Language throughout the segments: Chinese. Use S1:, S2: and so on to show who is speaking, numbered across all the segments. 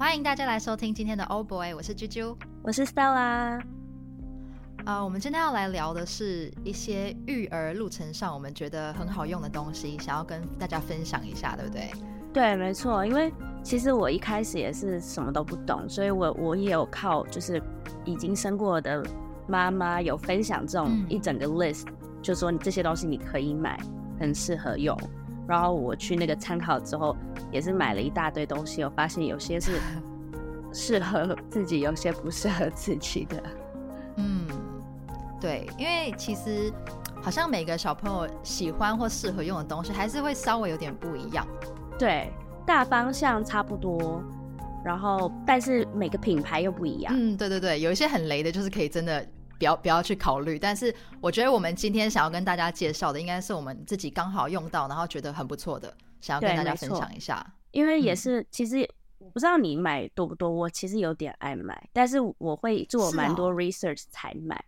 S1: 欢迎大家来收听今天的 Old Boy，我是啾啾，
S2: 我是 Stella。
S1: 啊、呃，我们今天要来聊的是一些育儿路程上我们觉得很好用的东西，想要跟大家分享一下，对不对？
S2: 对，没错。因为其实我一开始也是什么都不懂，所以我我也有靠就是已经生过的妈妈有分享这种一整个 list，、嗯、就说你这些东西你可以买，很适合用。然后我去那个参考之后，也是买了一大堆东西。我发现有些是 适合自己，有些不适合自己的。
S1: 嗯，对，因为其实好像每个小朋友喜欢或适合用的东西，还是会稍微有点不一样。
S2: 对，大方向差不多，然后但是每个品牌又不一样。
S1: 嗯，对对对，有一些很雷的，就是可以真的。不要不要去考虑，但是我觉得我们今天想要跟大家介绍的，应该是我们自己刚好用到，然后觉得很不错的，想要跟大家分享一下。
S2: 因为也是，嗯、其实我不知道你买多不多，我其实有点爱买，但是我会做蛮多 research 才买，是哦、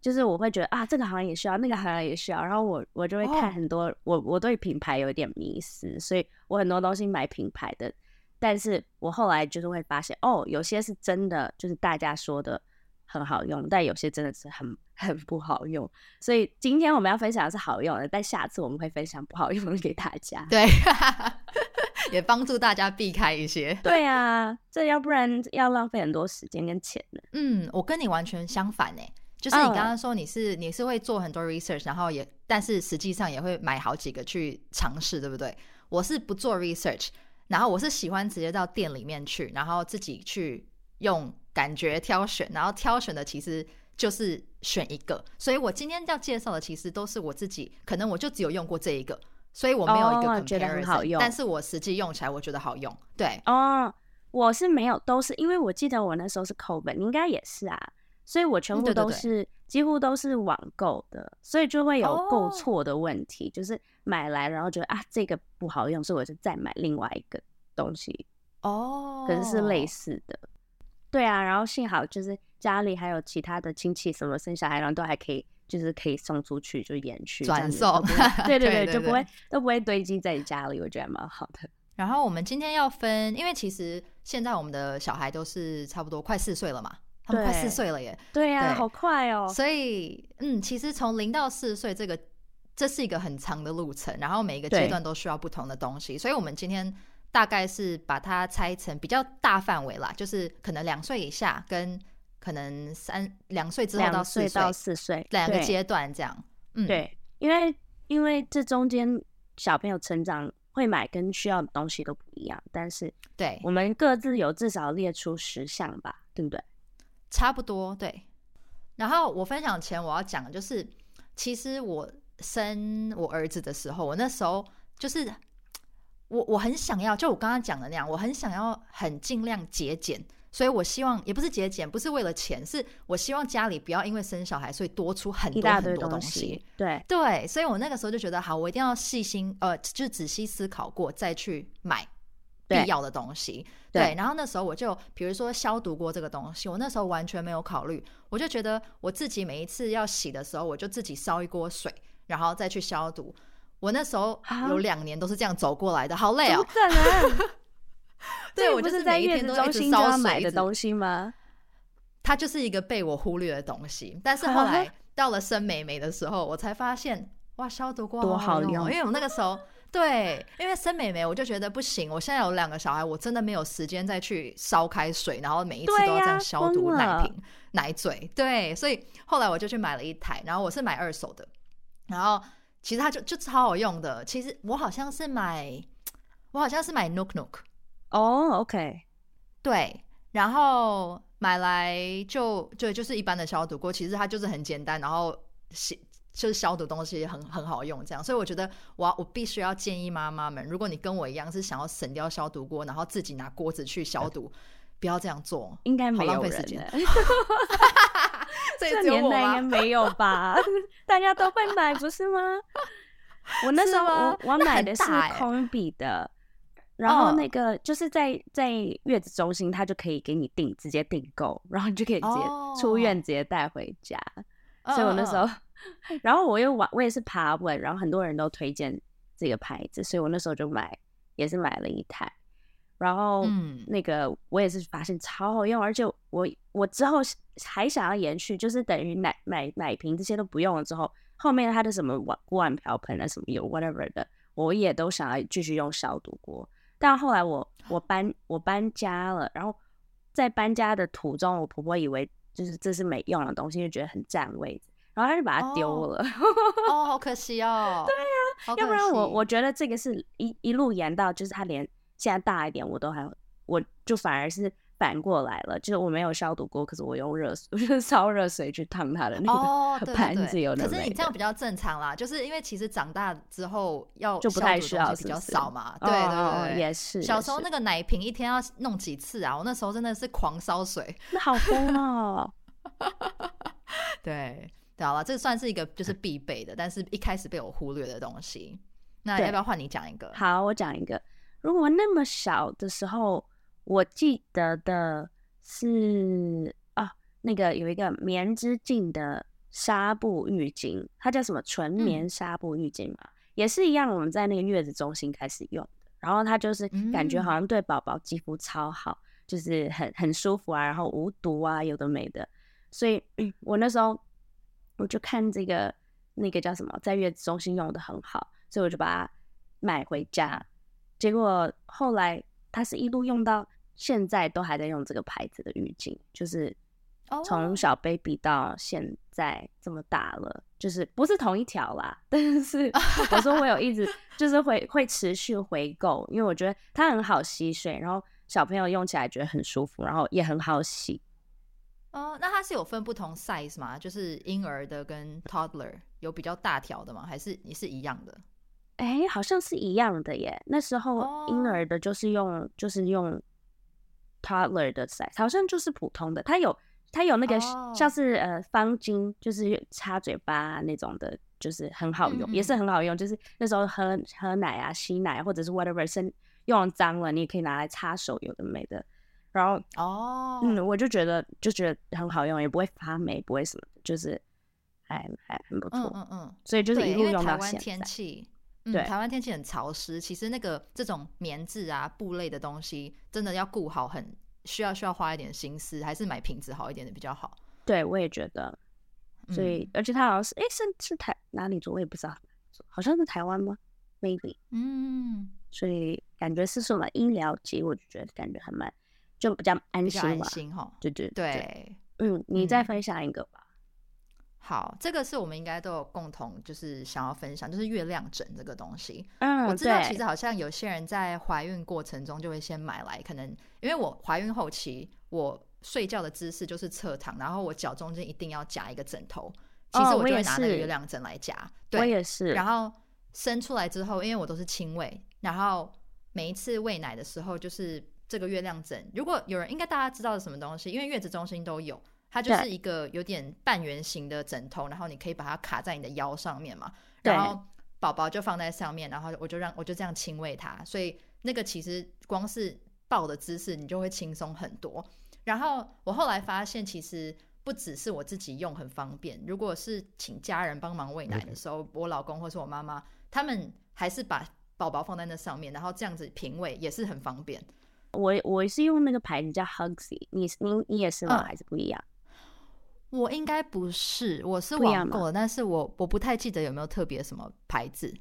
S2: 就是我会觉得啊，这个好像也需要，那个好像也需要，然后我我就会看很多，哦、我我对品牌有点迷失，所以我很多东西买品牌的，但是我后来就是会发现，哦，有些是真的，就是大家说的。很好用，但有些真的是很 很不好用，所以今天我们要分享的是好用的，但下次我们会分享不好用的给大家，
S1: 对，也帮助大家避开一些。
S2: 对啊，这要不然要浪费很多时间跟钱的。
S1: 嗯，我跟你完全相反呢，就是你刚刚说你是、oh. 你是会做很多 research，然后也但是实际上也会买好几个去尝试，对不对？我是不做 research，然后我是喜欢直接到店里面去，然后自己去用。感觉挑选，然后挑选的其实就是选一个，所以我今天要介绍的其实都是我自己，可能我就只有用过这一个，所以我没有一个 comparison，、oh, 觉得很好用，但是我实际用起来我觉得好用。对，
S2: 哦，oh, 我是没有，都是因为我记得我那时候是 COVID，你应该也是啊，所以我全部都是、嗯、对对对几乎都是网购的，所以就会有购错的问题，oh. 就是买来然后觉得啊这个不好用，所以我就再买另外一个东西哦，oh. 可是是类似的。对啊，然后幸好就是家里还有其他的亲戚什么生小孩，然后都还可以，就是可以送出去，就延去
S1: 转送。
S2: 对对对，对对对，就不会都不会堆积在家里，我觉得还蛮好的。
S1: 然后我们今天要分，因为其实现在我们的小孩都是差不多快四岁了嘛，他们快四岁了耶。
S2: 对呀、啊，好快哦。
S1: 所以嗯，其实从零到四岁这个这是一个很长的路程，然后每一个阶段都需要不同的东西，所以我们今天。大概是把它拆成比较大范围啦，就是可能两岁以下跟可能三两岁之后到四岁
S2: 到四岁
S1: 两个阶段这
S2: 样。
S1: 嗯，
S2: 对，因为因为这中间小朋友成长会买跟需要的东西都不一样，但是对我们各自有至少列出十项吧，对不对？
S1: 差不多对。然后我分享前我要讲的就是，其实我生我儿子的时候，我那时候就是。我我很想要，就我刚刚讲的那样，我很想要很尽量节俭，所以我希望也不是节俭，不是为了钱，是我希望家里不要因为生小孩，所以多出很多很多东西。
S2: 对
S1: 对，所以我那个时候就觉得，好，我一定要细心，呃，就仔细思考过再去买必要的东西。对，对，然后那时候我就比如说消毒过这个东西，我那时候完全没有考虑，我就觉得我自己每一次要洗的时候，我就自己烧一锅水，然后再去消毒。我那时候有两年都是这样走过来的，好累哦。对，我就是每一天都一直烧水的东西吗？它就是一个被我忽略的东西。但是后来到了生美美的时候，我才发现哇，消毒锅多好用。因为我那个时候对，因为生美美，我就觉得不行。我现在有两个小孩，我真的没有时间再去烧开水，然后每一次都要这样消毒奶瓶、奶嘴。对，所以后来我就去买了一台，然后我是买二手的，然后。其实它就就超好用的。其实我好像是买，我好像是买 Nook Nook
S2: 哦、oh，OK，
S1: 对，然后买来就就就是一般的消毒锅，其实它就是很简单，然后洗就是消毒东西很很好用这样。所以我觉得我我必须要建议妈妈们，如果你跟我一样是想要省掉消毒锅，然后自己拿锅子去消毒，不要这样做，
S2: 应该没有
S1: 浪费时间。
S2: 这年代应该没有吧？大家都会买，不是吗？我那时候我我买的是 Combi 的，然后那个就是在在月子中心，他就可以给你订，直接订购，然后你就可以直接出院，直接带回家。所以我那时候，然后我又玩我也是爬稳，然后很多人都推荐这个牌子，所以我那时候就买，也是买了一台。然后那个我也是发现超好用，而且我我之后还想要延续，就是等于奶奶奶瓶这些都不用了之后，后面它的什么碗锅碗瓢盆啊什么有 whatever 的，我也都想要继续用消毒锅。但后来我我搬我搬家了，然后在搬家的途中，我婆婆以为就是这是没用的东西，就觉得很占位置，然后她就把它丢了。
S1: 哦，哦，好可惜哦。
S2: 对呀、啊，要不然我我觉得这个是一一路延到，就是它连。现在大一点，我都还，我就反而是反过来了，就是我没有消毒过，可是我用热水，我就是烧热水去烫它的那个 盘子，有的。
S1: 可是你这样比较正常啦，就是因为其实长大之后要
S2: 就不太需要，
S1: 比较少嘛。对对对，
S2: 哦、也是。
S1: 小时候那个奶瓶一天要弄几次啊？我那时候真的是狂烧水，
S2: 那好疯哦。
S1: 对，对好了，这算是一个就是必备的，但是一开始被我忽略的东西。那要不要换你讲一个？
S2: 好，我讲一个。如果那么小的时候，我记得的是啊，那个有一个棉之境的纱布浴巾，它叫什么纯棉纱布浴巾嘛，嗯、也是一样，我们在那个月子中心开始用的。然后它就是感觉好像对宝宝肌肤超好，嗯、就是很很舒服啊，然后无毒啊，有的没的。所以，嗯、我那时候我就看这个那个叫什么，在月子中心用的很好，所以我就把它买回家。结果后来，他是一路用到现在都还在用这个牌子的浴巾，就是从小 baby 到现在这么大了，就是不是同一条啦，但是我说我有一直 就是会会持续回购，因为我觉得它很好吸水，然后小朋友用起来觉得很舒服，然后也很好洗。
S1: 哦，那它是有分不同 size 吗？就是婴儿的跟 toddler 有比较大条的吗？还是你是一样的？
S2: 哎，好像是一样的耶。那时候婴儿的就是用，oh. 就是用 toddler 的 size，好像就是普通的。它有它有那个像是、oh. 呃方巾，就是擦嘴巴那种的，就是很好用，mm -hmm. 也是很好用。就是那时候喝喝奶啊、吸奶或者是 whatever，身用脏了，你也可以拿来擦手，有的没的。然后哦，oh. 嗯，我就觉得就觉得很好用，也不会发霉，不会什么，就是还还很不错。嗯嗯嗯。所以就是一路用到现在。
S1: 嗯，台湾天气很潮湿，其实那个这种棉质啊、布类的东西，真的要顾好，很需要需要花一点心思，还是买品质好一点的比较好。
S2: 对，我也觉得。所以，嗯、而且它好像是，哎，是是台哪里做，我也不知道，好像是台湾吗？Maybe。嗯。所以感觉是什么医疗级，我就觉得感觉还蛮，就比较安心嘛。安
S1: 心哈。
S2: 对对
S1: 对。
S2: 对。嗯，你再分享一个吧。
S1: 好，这个是我们应该都有共同，就是想要分享，就是月亮枕这个东西。
S2: 嗯，
S1: 我知道其实好像有些人在怀孕过程中就会先买来，可能因为我怀孕后期，我睡觉的姿势就是侧躺，然后我脚中间一定要夹一个枕头。其实我就会拿那个月亮枕来夹。哦，对，
S2: 我也是。
S1: 然后生出来之后，因为我都是亲喂，然后每一次喂奶的时候，就是这个月亮枕。如果有人应该大家知道是什么东西，因为月子中心都有。它就是一个有点半圆形的枕头，然后你可以把它卡在你的腰上面嘛，然后宝宝就放在上面，然后我就让我就这样亲喂它，所以那个其实光是抱的姿势你就会轻松很多。然后我后来发现，其实不只是我自己用很方便，如果是请家人帮忙喂奶的时候，我老公或是我妈妈，他们还是把宝宝放在那上面，然后这样子平喂也是很方便。
S2: 我我是用那个牌子叫 Hugsy，你你你也是吗？还是不一样？
S1: 我应该不是，我是网购，但是我我不太记得有没有特别什么牌子。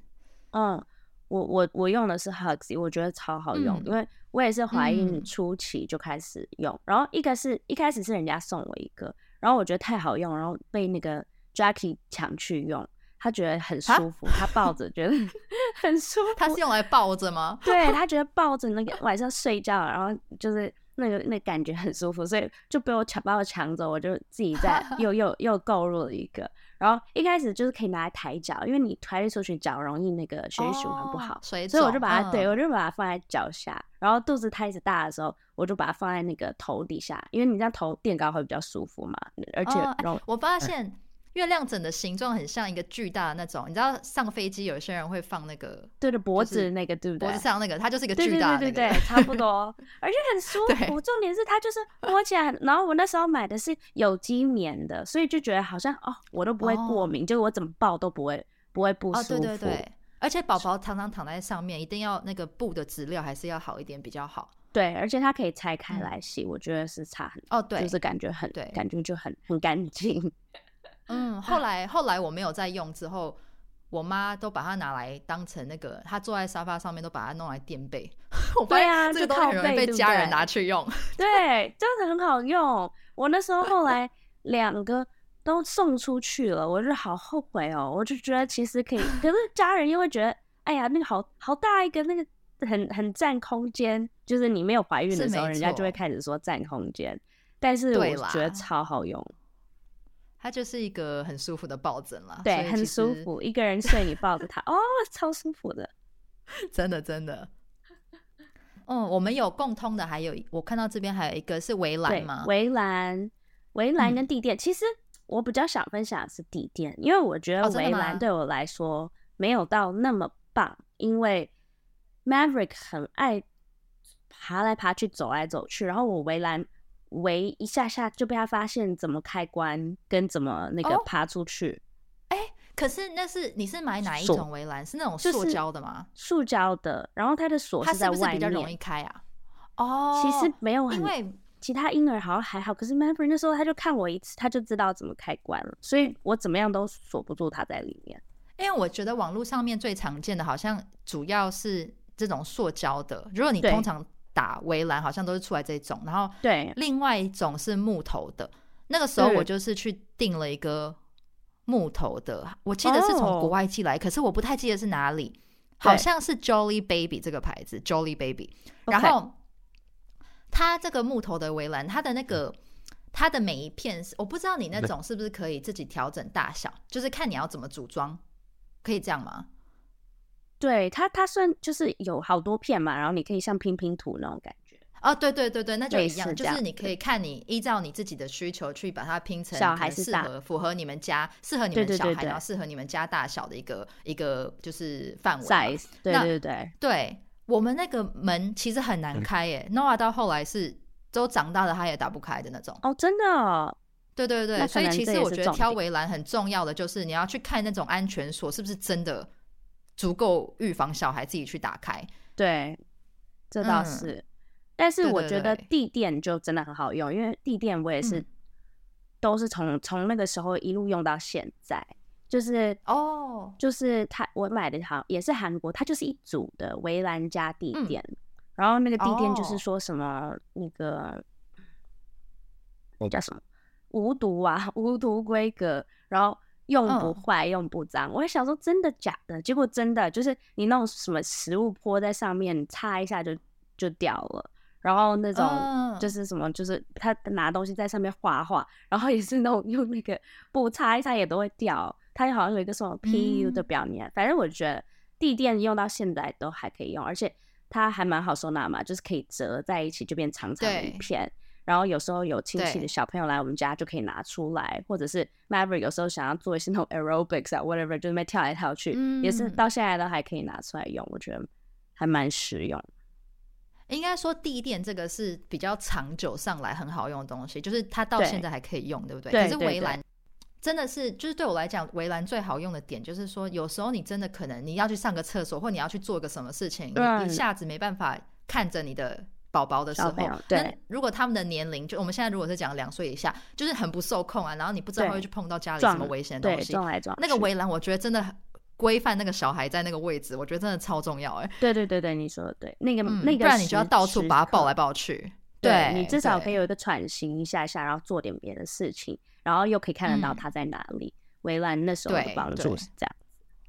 S2: 嗯，我我我用的是 Hugsy，我觉得超好用，嗯，因为我也是怀孕初期就开始用，嗯，然后一个是一开始是人家送我一个，然后我觉得太好用，然后被那个 Jackie 抢去用，他觉得很舒服，他抱着觉得 很舒服。
S1: 他是用来抱着吗？
S2: 对，他 觉得抱着那个晚上睡觉，然后就是。那个那感觉很舒服，所以就被我抢把我抢走，我就自己在 又又又购入了一个。然后一开始就是可以拿来抬脚，因为你抬出去脚容易那个血液循环不好，哦，所以我就把它，嗯、对我就把它放在脚下。然后肚子开始大的时候，我就把它放在那个头底下，因为你这样头垫高会比较舒服嘛。而且，然后，哦、我
S1: 发现。嗯月亮枕的形状很像一个巨大的那种，你知道上飞机有些人会放那个，
S2: 对的脖子那个，对不对？
S1: 脖子上那个，它就是一个巨大的，那个，
S2: 对对 对对，差不多，而且很舒 服。重点是它就是摸起来，然后我那时候买的是有机棉的，所以就觉得好像哦，我都不会过敏，哦、就我怎么抱都不会不会不舒服。哦、对对对，
S1: 而且宝宝常常躺在上面，一定要那个布的质料还是要好一点比较好。
S2: 对，而且它可以拆开来洗，嗯、我觉得是差很多。
S1: 哦，对，
S2: 就是感觉很，
S1: 对，
S2: 感觉就很很干净。
S1: 嗯，后来后来我没有再用之后，我妈都把它拿来当成那个，她坐在沙发上面都把它弄来垫背。
S2: 对啊，
S1: 这个都很容易被家人拿去用。
S2: 对，对，真的很好用。我那时候后来两个都送出去了，我就好后悔哦。我就觉得其实可以，可是家人又会觉得，哎呀，那个好好大一个那个。很很占空间，就是你没有怀孕的时候，人家就会开始说占空间。但是我觉得超好用，
S1: 它就是一个很舒服的抱枕啦。
S2: 对，很舒服，一个人睡你抱着它，哦，超舒服的，
S1: 真的真的。嗯，我们有共通的，还有我看到这边还有一个是围栏吗？
S2: 围栏，围栏跟地垫。嗯、其实我比较想分享的是地垫，因为我觉得围栏对我来说没有到那么棒，哦、因为。Maverick 很爱爬来爬去、走来走去，然后我围栏围一下下就被他发现怎么开关跟怎么那个爬出去。
S1: 哎、哦欸，可是那是你是买哪一种围栏？是那种塑胶的吗？
S2: 塑胶的，然后它的锁是在外面，它是不是比较容易开啊？哦，其实没有很，因为其他婴儿好像还好，可是 Maverick 那时候他就看我一次，他就知道怎么开关了，所以我怎么样都锁不住他在里面。
S1: 因为我觉得网络上面最常见的好像主要是。这种塑胶的，如果你通常打围栏，好像都是出来这种。然后，
S2: 对，
S1: 另外一种是木头的。那个时候我就是去订了一个木头的，我记得是从国外寄来，可是我不太记得是哪里，好像是 Jolly Baby 这个牌子，Jolly Baby。然后，它这个木头的围栏，它的那个它的每一片，我不知道你那种是不是可以自己调整大小，就是看你要怎么组装，可以这样吗？
S2: 对它，它算就是有好多片嘛，然后你可以像拼拼图那种感觉。
S1: 哦，对对对对，那就一样，就是你可以看你依照你自己的需求去把它拼成
S2: 小孩适合
S1: 符合你们家适合你们小孩，然后适合你们家大小的一个一个就是范围。size，
S2: 对对对
S1: 对，我们那个门其实很难开耶，Noah 到后来是都长大了，他也打不开的那种。
S2: 哦，真的哦？
S1: 对对对，所以其实我觉得挑围栏很重要的就是你要去看那种安全锁是不是真的。足够预防小孩自己去打开，
S2: 对，这倒是。嗯、但是我觉得地垫就真的很好用，对对对，因为地垫我也是、嗯、都是从从那个时候一路用到现在。就是哦，就是他我买的好也是韩国，它就是一组的围栏加地垫，嗯、然后那个地垫就是说什么那个、哦、那叫什么无毒啊，无毒规格，然后。用不坏，用不脏。嗯、我还想说真的假的，结果真的就是你那种什么食物泼在上面，擦一下就就掉了。然后那种就是什么，就是他拿东西在上面画画，然后也是那种用那个布擦一擦也都会掉。它好像有一个什么 PU 的表面，嗯、反正我觉得地垫用到现在都还可以用，而且它还蛮好收纳嘛，就是可以折在一起就变长长的一片。然后有时候有亲戚的小朋友来我们家，就可以拿出来，或者是 Maverick 有时候想要做一些那种 aerobics 啊，whatever，就那边跳来跳去，嗯、也是到现在都还可以拿出来用，我觉得还蛮实用。
S1: 应该说地垫这个是比较长久上来很好用的东西，就是它到现在还可以用，对，对不对？对，可是围栏真的是，就是对我来讲，围栏最好用的点就是说，有时候你真的可能你要去上个厕所，或你要去做一个什么事情，嗯、你一下子没办法看着你的。宝宝的时候，对，如果他们的年龄，就我们现在如果是讲两岁以下，就是很不受控啊，然后你不知道会去碰到家里什么危险的东西，
S2: 撞来撞。
S1: 那个围栏，我觉得真的规范那个小孩在那个位置，我觉得真的超重要哎。
S2: 对对对对，你说的对，那个那个，
S1: 不然你就要到处把他抱来抱去。对，
S2: 你至少可以有一个喘息一下下，然后做点别的事情，然后又可以看得到他在哪里。围栏那时候的帮助是这样，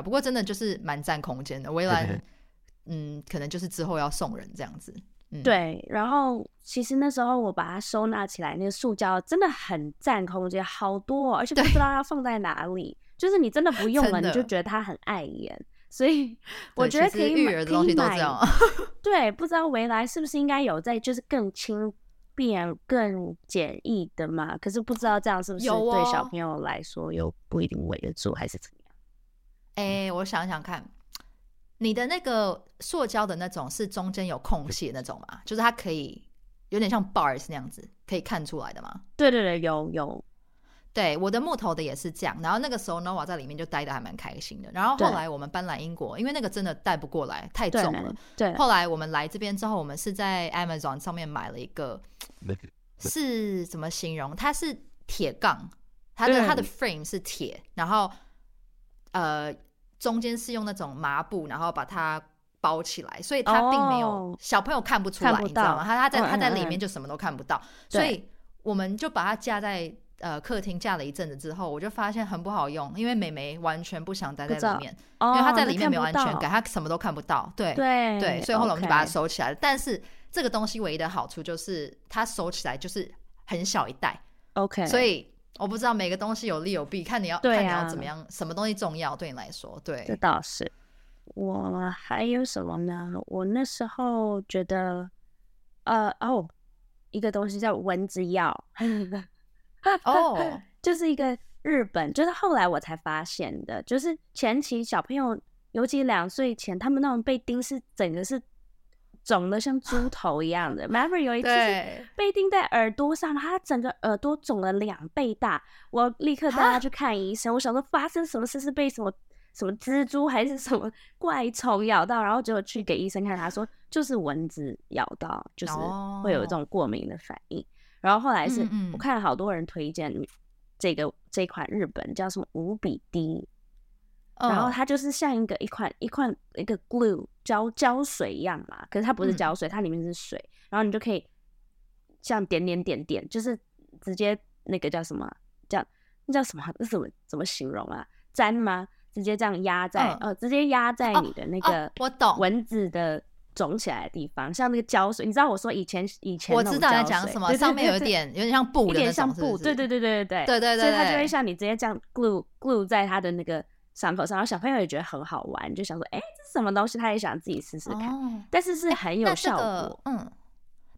S1: 不过真的就是蛮占空间的围栏，嗯，可能就是之后要送人这样子。嗯、
S2: 对，然后其实那时候我把它收纳起来，那个塑胶真的很占空间，好多，哦而且不知道要放在哪里。就是你真的不用了，你就觉得它很碍眼，所以 我觉得可以买。可以买。对，不知道未来是不是应该有在，就是更轻便、更简易的嘛？可是不知道这样是不是对小朋友来说又不一定围得住，还是怎么样？
S1: 哎，我想想看。你的那个塑胶的那种是中间有空隙的那种吗？就是它可以有点像 bars 那样子，可以看出来的吗？
S2: 对对对，有有。
S1: 对，我的木头的也是这样。然后那个时候 Noah 在里面就待的还蛮开心的。然后后来我们搬来英国，因为那个真的带不过来，太重了。
S2: 对。
S1: 后来我们来这边之后，我们是在 Amazon 上面买了一个，是怎么形容？它是铁杠，它的它的 frame 是铁，然后呃中间是用那种麻布，然后把它包起来，所以它并没有、oh, 小朋友看不出来，你知道吗？他他在他在里面就什么都看不到，所以我们就把它架在。呃，客厅架了一阵子之后，我就发现很不好用，因为美眉完全不想待在里面，因为她在里面没有安全感，她什么都看不到。对
S2: 对
S1: 对，所以后来我们就把它收起来了。但是这个东西唯一的好处就是它收起来就是很小一袋。
S2: OK，
S1: 所以我不知道每个东西有利有弊，看你要看你要怎么样，什么东西重要对你来说。对，
S2: 这倒是。我还有什么呢？我那时候觉得，呃哦，一个东西叫蚊子药。
S1: 哦
S2: ，oh. 就是一个日本，就是后来我才发现的，就是前期小朋友，尤其两岁前，他们那种被叮是整个是肿的像猪头一样的。Maverick 有一次被钉在耳朵上，他整个耳朵肿了两倍大，我立刻带他去看医生。我想说发生什么事，是被什么什么蜘蛛还是什么 怪虫咬到，然后结果去给医生看，他说就是蚊子咬到，就是会有这种过敏的反应。然后后来是我看了好多人推荐这个这款日本叫什么无比滴，然后它就是像一个一款一款一个 glue 胶胶水一样嘛，可是它不是胶水，它里面是水，然后你就可以像点点点点，就是直接那个叫什么叫那叫什么？那怎么怎么形容啊？粘吗？直接这样压在哦，直接压在你的那个
S1: 我懂
S2: 蚊子的。肿起来的地方，像那个胶水，你知道我说以前以前
S1: 我知道在讲什么，上面有点有点像布有点像布，
S2: 对对对对对
S1: 对对对，
S2: 所以它就会像你直接这样 glue glue 在它的那个伤口上，然后小朋友也觉得很好玩，就想说，哎，这是什么东西？他也想自己试试看，但是是很有效果。
S1: 嗯，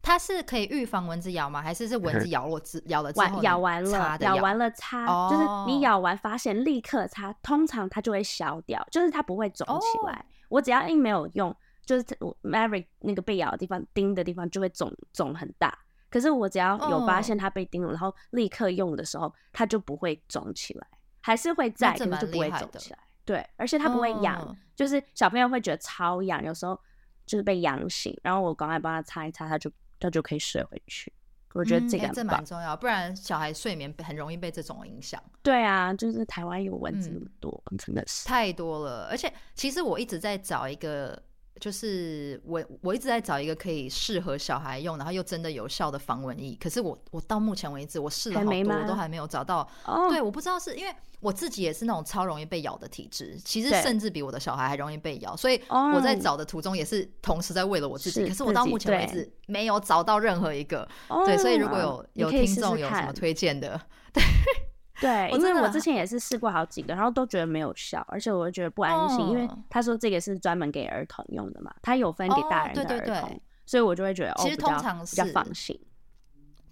S1: 它是可以预防蚊子咬吗？还是是蚊子 咬了之咬了之后
S2: 咬完了咬完了擦，就是你咬完发现立刻擦，通常它就会消掉，就是它不会肿起来。我只要一没有用。就是我 Maverick 那个被咬的地方，叮的地方就会肿肿很大。可是我只要有发现它被叮了，然后立刻用的时候，它就不会肿起来，还是会在，可是就不会肿起来。对，而且它不会痒，就是小朋友会觉得超痒，有时候就是被痒醒，然后我赶快帮他擦一擦，他就他就可以睡回去。我觉得这个这蛮
S1: 重要，不然小孩睡眠很容易被这种影响。
S2: 对啊，就是台湾有蚊子那么多，真的是
S1: 太多了。而且其实我一直在找一个。就是我我一直在找一个可以适合小孩用，然后又真的有效的防蚊液。可是我我到目前为止我试了好多，我都还没有找到。Oh. 对，我不知道是因为我自己也是那种超容易被咬的体质，其实甚至比我的小孩还容易被咬，所以我在找的途中也是同时在为了我自己。Oh. 可是我到目前为止没有找到任何一个。Oh. 对，所以如果有有听众有什么推荐的，对。
S2: 对，因为我之前也是试过好几个，然后都觉得没有效，而且我就觉得不安心，因为他说这个是专门给儿童用的嘛，他有分给大人的儿童，所以我就会觉得
S1: 其实通常
S2: 是比较放心。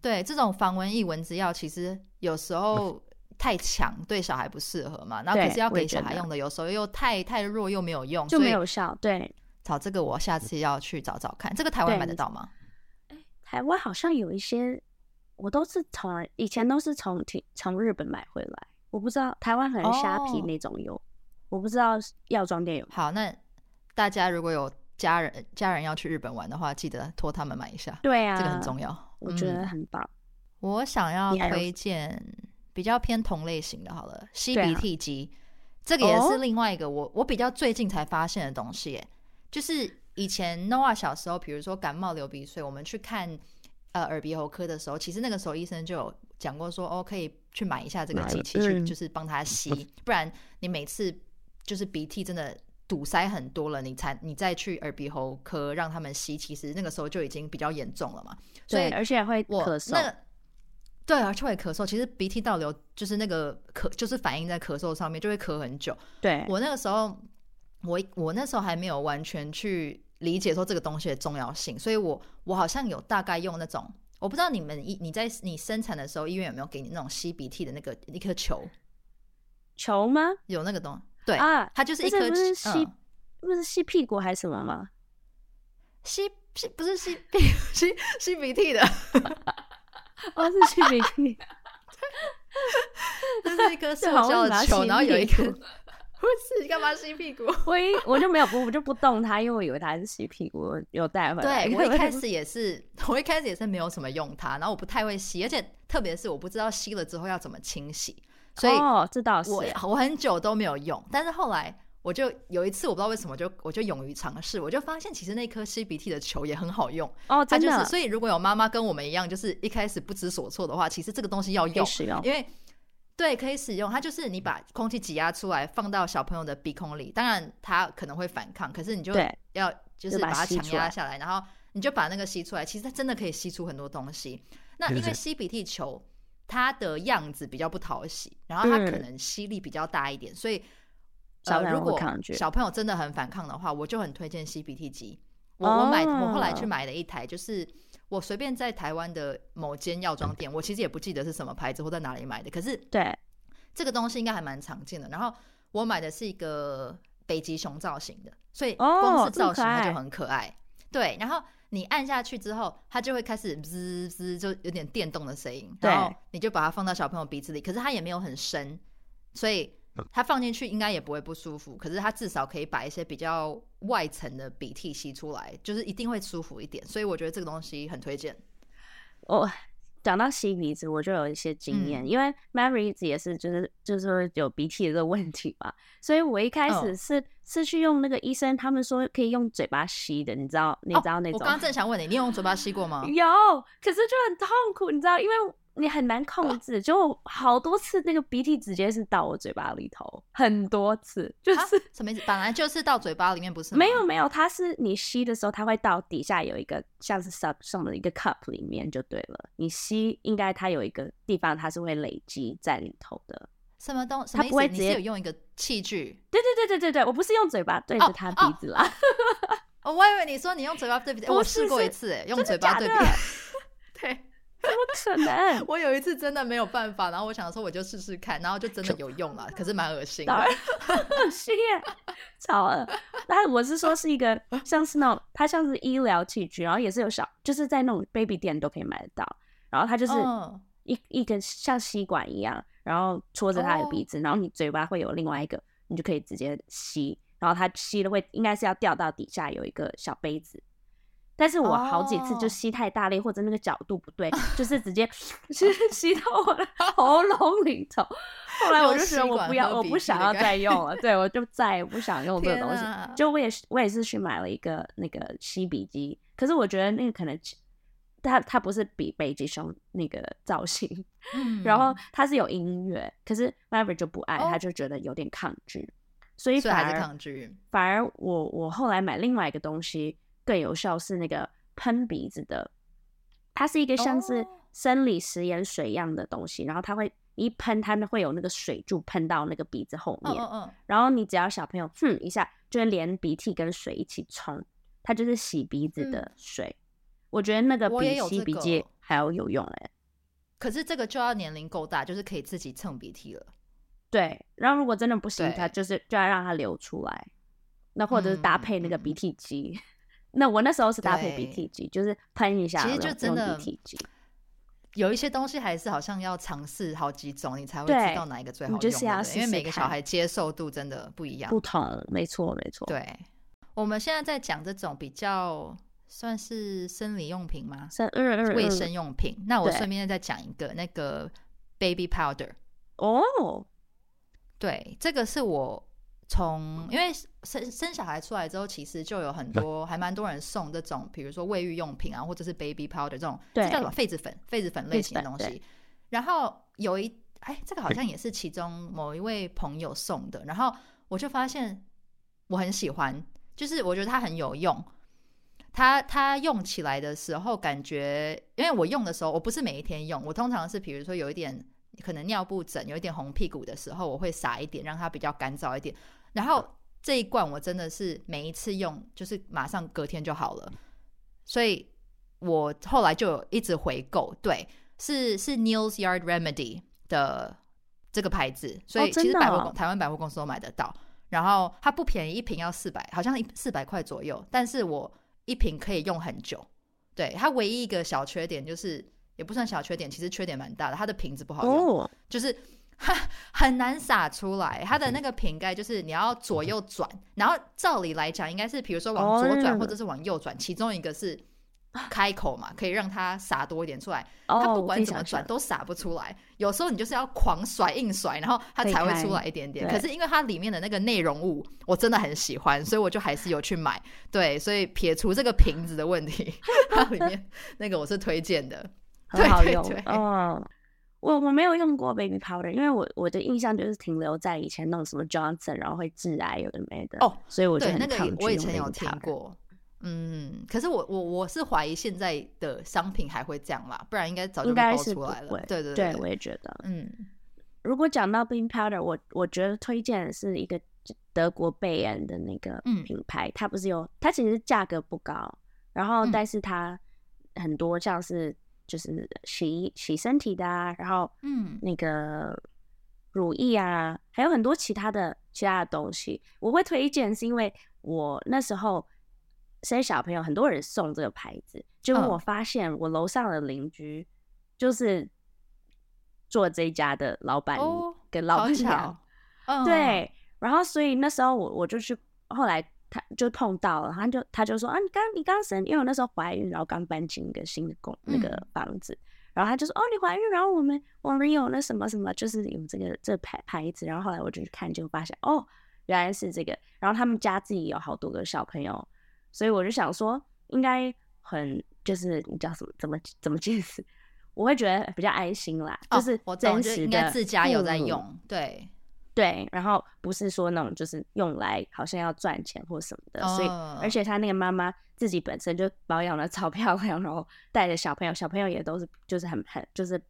S1: 对，这种防蚊液、蚊子药其实有时候太强，对小孩不适合嘛，然后可是要给小孩用的，有时候又太太弱又没有用，
S2: 就没有效。对，
S1: 找这个我下次要去找找看，这个台湾买得到吗？
S2: 台湾好像有一些。我都是从以前都是从从日本买回来，我不知道台湾可能虾皮那种有，oh. 我不知道药妆店有。
S1: 好，那大家如果有家人家人要去日本玩的话，记得托他们买一下。
S2: 对啊，
S1: 这个很重要，
S2: 我觉得很棒。
S1: 嗯、我想要推荐比较偏同类型的，好了，吸鼻涕机，啊、这个也是另外一个我我比较最近才发现的东西，就是以前 Noah 小时候，比如说感冒流鼻水，我们去看。呃，耳鼻喉科的时候，其实那个时候医生就有讲过说，哦，可以去买一下这个机器，去就是帮他吸，不然你每次就是鼻涕真的堵塞很多了，你才你再去耳鼻喉科让他们吸，其实那个时候就已经比较严重了嘛。所以
S2: 而且会咳嗽，
S1: 那对，而且会咳嗽。其实鼻涕倒流就是那个咳，就是反映在咳嗽上面，就会咳很久。
S2: 对，
S1: 我那个时候，我我那时候还没有完全去。理解说这个东西的重要性，所以我我好像有大概用那种，我不知道你们医你在你生产的时候医院有没有给你那种吸鼻涕的那个一颗球
S2: 球吗？
S1: 有那个东西，对
S2: 啊，
S1: 它就是一颗
S2: 不是吸、嗯、不是吸屁股还是什么吗？
S1: 吸吸不是吸鼻 吸吸鼻涕的，
S2: 哦是吸鼻涕。
S1: 就是一颗塑胶的球，然后有一个。不是，你干嘛吸屁股？
S2: 我一我就没有不，我就不动它，因为我以为它是吸屁股，有带回来。
S1: 对，我一开始也是，我一开始也是没有什么用它，然后我不太会吸，而且特别是我不知道吸了之后要怎么清洗，所以
S2: 哦，这倒是
S1: 我我很久都没有用。但是后来我就有一次，我不知道为什么，就我就勇于尝试，我就发现其实那颗吸鼻涕的球也很好用
S2: 哦，真的。
S1: 它就是，所以如果有妈妈跟我们一样，就是一开始不知所措的话，其实这个东西要用，因为。对，可以使用。它就是你把空气挤压出来，放到小朋友的鼻孔里。当然，他可能会反抗，可是你就要就是把它强压下来，然后你就把那个吸出来。其实它真的可以吸出很多东西。那因为吸鼻涕球，它的样子比较不讨喜，然后它可能吸力比较大一点，所以呃，如果小朋友真的很反抗的话，我就很推荐吸鼻涕机。我我买我后来去买了一台，就是。我随便在台湾的某间药妆店，我其实也不记得是什么牌子或在哪里买的。可是，
S2: 对
S1: 这个东西应该还蛮常见的。然后我买的是一个北极熊造型的，所以光是造型它就很可爱。哦、对，然后你按下去之后，它就会开始滋滋，就有点电动的声音。然后你就把它放到小朋友鼻子里，可是它也没有很深，所以。它放进去应该也不会不舒服，可是它至少可以把一些比较外层的鼻涕吸出来，就是一定会舒服一点。所以我觉得这个东西很推荐。
S2: 我、哦、讲到吸鼻子，我就有一些经验，嗯、因为 Mary 也是就是就是说有鼻涕的这个问题嘛，所以我一开始是、哦、是去用那个医生他们说可以用嘴巴吸的，你知道你知道那种？哦、我
S1: 刚刚正想问你，你有用嘴巴吸过吗？
S2: 有，可是就很痛苦，你知道，因为。你很难控制，就好多次那个鼻涕直接是到我嘴巴里头，很多次，就是、啊、
S1: 什么意思？本来就是到嘴巴里面，不是？
S2: 没有没有，它是你吸的时候，它会到底下有一个像是 sub 什么的一个 cup 里面就对了。你吸应该它有一个地方，它是会累积在里头的。
S1: 什么东西？它不会直接有用一个器具？
S2: 对对对对对对，我不是用嘴巴对着它鼻子啦。
S1: 哦，我以为你说你用嘴巴对鼻子，我试过一次，哎，用嘴巴对鼻子，对。
S2: 怎么可能？
S1: 我有一次真的没有办法，然后我想说我就试试看，然后就真的有用了，可是蛮恶心的，
S2: 恶心耶，超恶。但我是说是一个像是那种，它像是医疗器具，然后也是有小，就是在那种 baby 店都可以买得到。然后它就是一一根像吸管一样，然后戳着它的鼻子，然后你嘴巴会有另外一个，你就可以直接吸。然后它吸了会应该是要掉到底下有一个小杯子。但是我好几次就吸太大力，oh. 或者那个角度不对，就是直接 吸 吸到我的喉咙里头。后来我就觉得我不要，我不想要再用了。对，我就 再也不想用这个东西。啊、就我也是，我也是去买了一个那个吸鼻机。可是我觉得那个可能它它不是比北极熊那个造型，嗯、然后它是有音乐，可是 Maverick 就不爱，他就觉得有点抗拒，哦、所以反而
S1: 抗拒。
S2: 反而我我后来买另外一个东西。更有效是那个喷鼻子的，它是一个像是生理食盐水一样的东西，然后它会一喷，它会有那个水柱喷到那个鼻子后面，然后你只要小朋友哼一下，就会连鼻涕跟水一起冲，它就是洗鼻子的水。我觉得那个比吸鼻涕还要有用哎。
S1: 可是这个就要年龄够大，就是可以自己蹭鼻涕了。
S2: 对，然后如果真的不行，它就是就要让它流出来，那或者是搭配那个鼻涕机。那我那时候是搭配 BTG，，就是喷一下，其实就真的鼻涕机。
S1: 有一些东西还是好像要尝试好几种，你才会知道哪一个最好用。就是要试试，因为每个小孩接受度真的不一样，
S2: 不同，没错没错。
S1: 对，我们现在在讲这种比较算是生理用品吗？
S2: 生嗯嗯
S1: 卫生用品。那我顺便再讲一个那个 baby powder。
S2: 哦，
S1: 对，这个是我。从因为生生小孩出来之后，其实就有很多还蛮多人送这种，比如说卫浴用品啊，或者是 baby powder 这种，这叫什么痱子粉、痱子粉类型的东西。然后有一哎，这个好像也是其中某一位朋友送的，然后我就发现我很喜欢，就是我觉得它很有用。它它用起来的时候感觉，因为我用的时候我不是每一天用，我通常是比如说有一点可能尿布疹有一点红屁股的时候，我会撒一点，让它比较干燥一点。然后这一罐我真的是每一次用，就是马上隔天就好了，所以我后来就一直回购。对，是是 Neal's Yard Remedy 的这个牌子，所以其实百货台湾百货公司都买得到。然后它不便宜，一瓶要四百，好像一四百块左右。但是我一瓶可以用很久。对，它唯一一个小缺点就是，也不算小缺点，其实缺点蛮大的，它的瓶子不好用，哦、就是。很难洒出来。它的那个瓶盖就是你要左右转，然后照理来讲应该是，比如说往左转或者是往右转，其中一个是。开口嘛，可以让它洒多一点出来。它不管怎么转都洒不出来。有时候你就是要狂甩硬甩，然后它才会出来一点点。可是因为它里面的那个内容物我真的很喜欢，所以我就还是有去买。对，所以撇除这个瓶子的问题，它里面那个我是推荐的，
S2: 很好用。嗯，我我没有用过 baby powder，因为我我的印象就是停留在以前那种什么 Johnson，然后会致癌有的没的。哦，所以我就很抗拒。
S1: 我以前有听过。嗯，可是我我我是怀疑现在的商品还会这样嘛？不然应该早就爆出来了。对对对，
S2: 对，我也觉得。嗯，如果讲到 baby powder，我我觉得推荐的是一个德国贝恩的那个品牌，嗯、它不是有，它其实价格不高，然后但是它很多像是就是洗洗身体的啊，然后嗯。那个乳液啊，还有很多其他的其他的东西，我会推荐是因为我那时候。生小朋友，很多人送这个牌子，结果我发现我楼上的邻居就是做这一家的老板跟老板娘，哦、对，然后所以那时候我我就去，后来他就碰到了，他就他就说啊，你刚你刚生，因为我那时候怀孕，然后刚搬进一个新的公那个房子，嗯、然后他就说哦，你怀孕，然后我们我们有那什么什么，就是有这个这个牌牌子，然后后来我就去看，就发现哦，原来是这个，然后他们家自己有好多个小朋友。所以我就想说，应该很就是你叫什么怎么怎么解释？我会觉得比较安心啦，哦、就是真实的，应该
S1: 自家有在用，对
S2: 对，然后不是说那种就是用来好像要赚钱或什么的。哦、所以而且他那个妈妈自己本身就保养的超漂亮，然后带着小朋友，小朋友也都是就是很很就是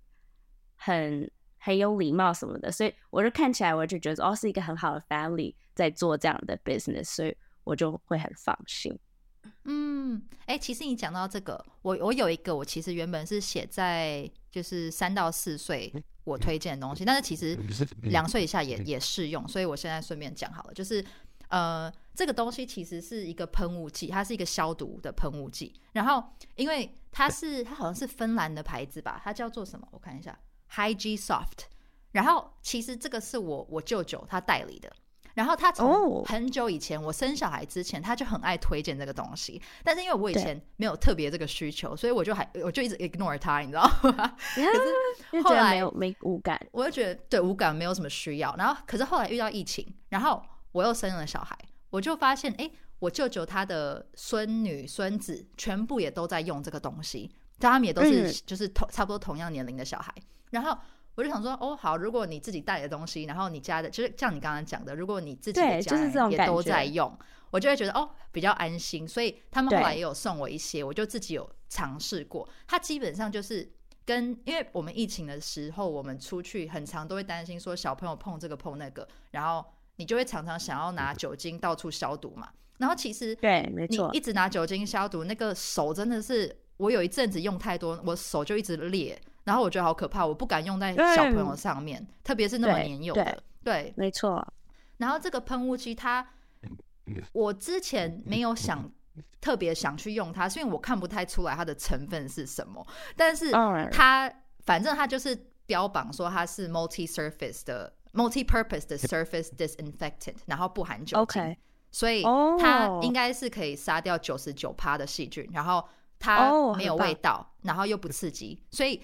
S2: 很很有礼貌什么的。所以我就看起来我就觉得哦，是一个很好的 family 在做这样的 business，所以我就会很放心。
S1: 嗯，哎、欸，其实你讲到这个，我我有一个，我其实原本是写在就是三到四岁我推荐的东西，但是其实两岁以下也也适用，所以我现在顺便讲好了，就是呃，这个东西其实是一个喷雾剂，它是一个消毒的喷雾剂，然后因为它是它好像是芬兰的牌子吧，它叫做什么？我看一下，Hygiene Soft，然后其实这个是我我舅舅他代理的。然后他从很久以前，我生小孩之前，他就很爱推荐这个东西。但是因为我以前没有特别这个需求，所以我就还我就一直 ignore 他，你知道吗？可是后来没有
S2: 没无感，
S1: 我就觉得对无感没有什么需要。然后可是后来遇到疫情，然后我又生了小孩，我就发现哎，我舅舅他的孙女孙子全部也都在用这个东西，他们也都是就是同差不多同样年龄的小孩，然后。我就想说，哦，好，如果你自己带的东西，然后你家的，就是像你刚刚讲的，如果你自己的家人也都在用，我就会觉得哦，比较安心。所以他们后来也有送我一些，我就自己有尝试过。它基本上就是跟，因为我们疫情的时候，我们出去很常都会担心说小朋友碰这个碰那个，然后你就会常常想要拿酒精到处消毒嘛。然后其实
S2: 对，没错，
S1: 你一直拿酒精消毒，那个手真的是，我有一阵子用太多，我手就一直裂。然后我觉得好可怕，我不敢用在小朋友上面，嗯、特别是那么年幼的。对，对
S2: 没错。
S1: 然后这个喷雾剂，它我之前没有想特别想去用它，是因为我看不太出来它的成分是什么。但是它反正它就是标榜说它是 multi-surface 的 multi-purpose 的 surface disinfectant，然后不含酒精，Okay. 所以它应该是可以杀掉九十九趴的细菌，然后它没有味道，然后又不刺激，所以。